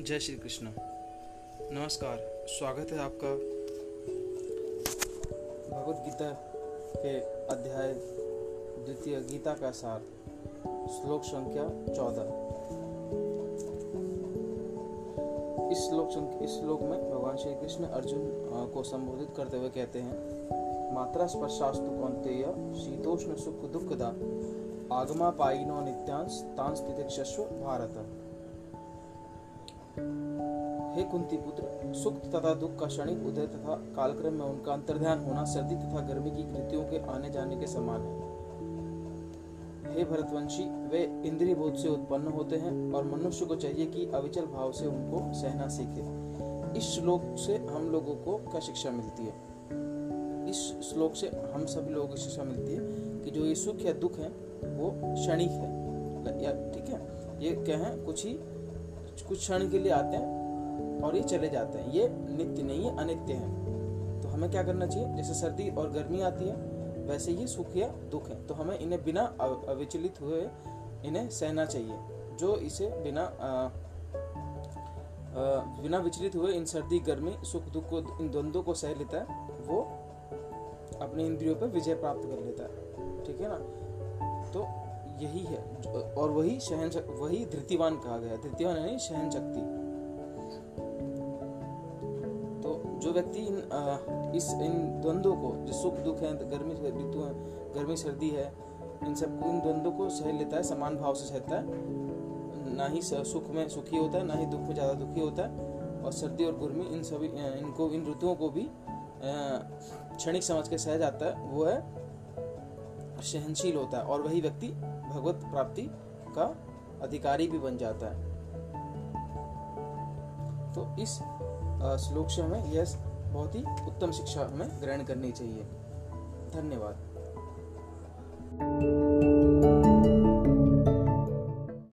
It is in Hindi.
जय श्री कृष्ण। नमस्कार, स्वागत है आपका भगवत गीता के अध्याय, द्वितीय गीता का सार, श्लोक संख्या चौदह। इस श्लोक इस श्लोक में भगवान श्री कृष्ण अर्जुन को संबोधित करते हुए कहते हैं, मात्रा स्पर्शास्तु कौंतेय शीतोष्ण सुख दुखदा, आगमा पाइनो नित्यांश तांस तितिक्षस्व भारत। हे कुंती पुत्र सुख तथा दुख का क्षणिक उदय तथा कालक्रम में उनका अंतर्ध्यान होना सर्दी तथा गर्मी की कृतियों के आने जाने के समान है। हे भरतवंशी, वे इंद्रिय बोध से उत्पन्न होते हैं और मनुष्य को चाहिए कि अविचल भाव से उनको सहना सीखे। इस श्लोक से हम लोगों को क्या शिक्षा मिलती है? इस श्लोक से हम सभी लोगों को शिक्षा मिलती है कि जो ये सुख या दुख है, वो क्षणिक है। या ठीक है, ये क्या है, कुछ ही कुछ क्षण के लिए आते हैं और ये चले जाते हैं। ये नित्य नहीं है अनित्य है। तो हमें क्या करना चाहिए? जैसे सर्दी और गर्मी आती है वैसे ही सुख या दुख है। तो हमें इन्हें बिना अविचलित हुए इन्हें सहना चाहिए। जो इसे बिना आ, आ, बिना विचलित हुए इन सर्दी गर्मी सुख दुख को इन द्वंद्वों को सह लेता है वो अपने इंद्रियों पर विजय प्राप्त कर लेता है। ठीक है ना? तो यही है, और वही सहन वही धृतिवान कहा गया धृतिवान यानी सहन शक्ति। तो जो व्यक्ति इन इस, इन द्वंद्वों को, जो सुख, दुख है, गर्मी, ऋतु है, गर्मी, सर्दी है, इन सब इन द्वंद्वों को सह लेता है, समान भाव से सहता है। ना ही सुख में सुखी होता है, ना ही दुख में ज़्यादा दुखी होता है, और सर्दी और गर्मी इन सभी इनको, इन ऋतुओं को भी क्षणिक समझ के सह जाता है, वो है सहनशील होता है और वही व्यक्ति भगवत प्राप्ति का अधिकारी भी बन जाता है। तो इस श्लोक से हमें यह बहुत ही उत्तम शिक्षा हमें ग्रहण करनी चाहिए। धन्यवाद।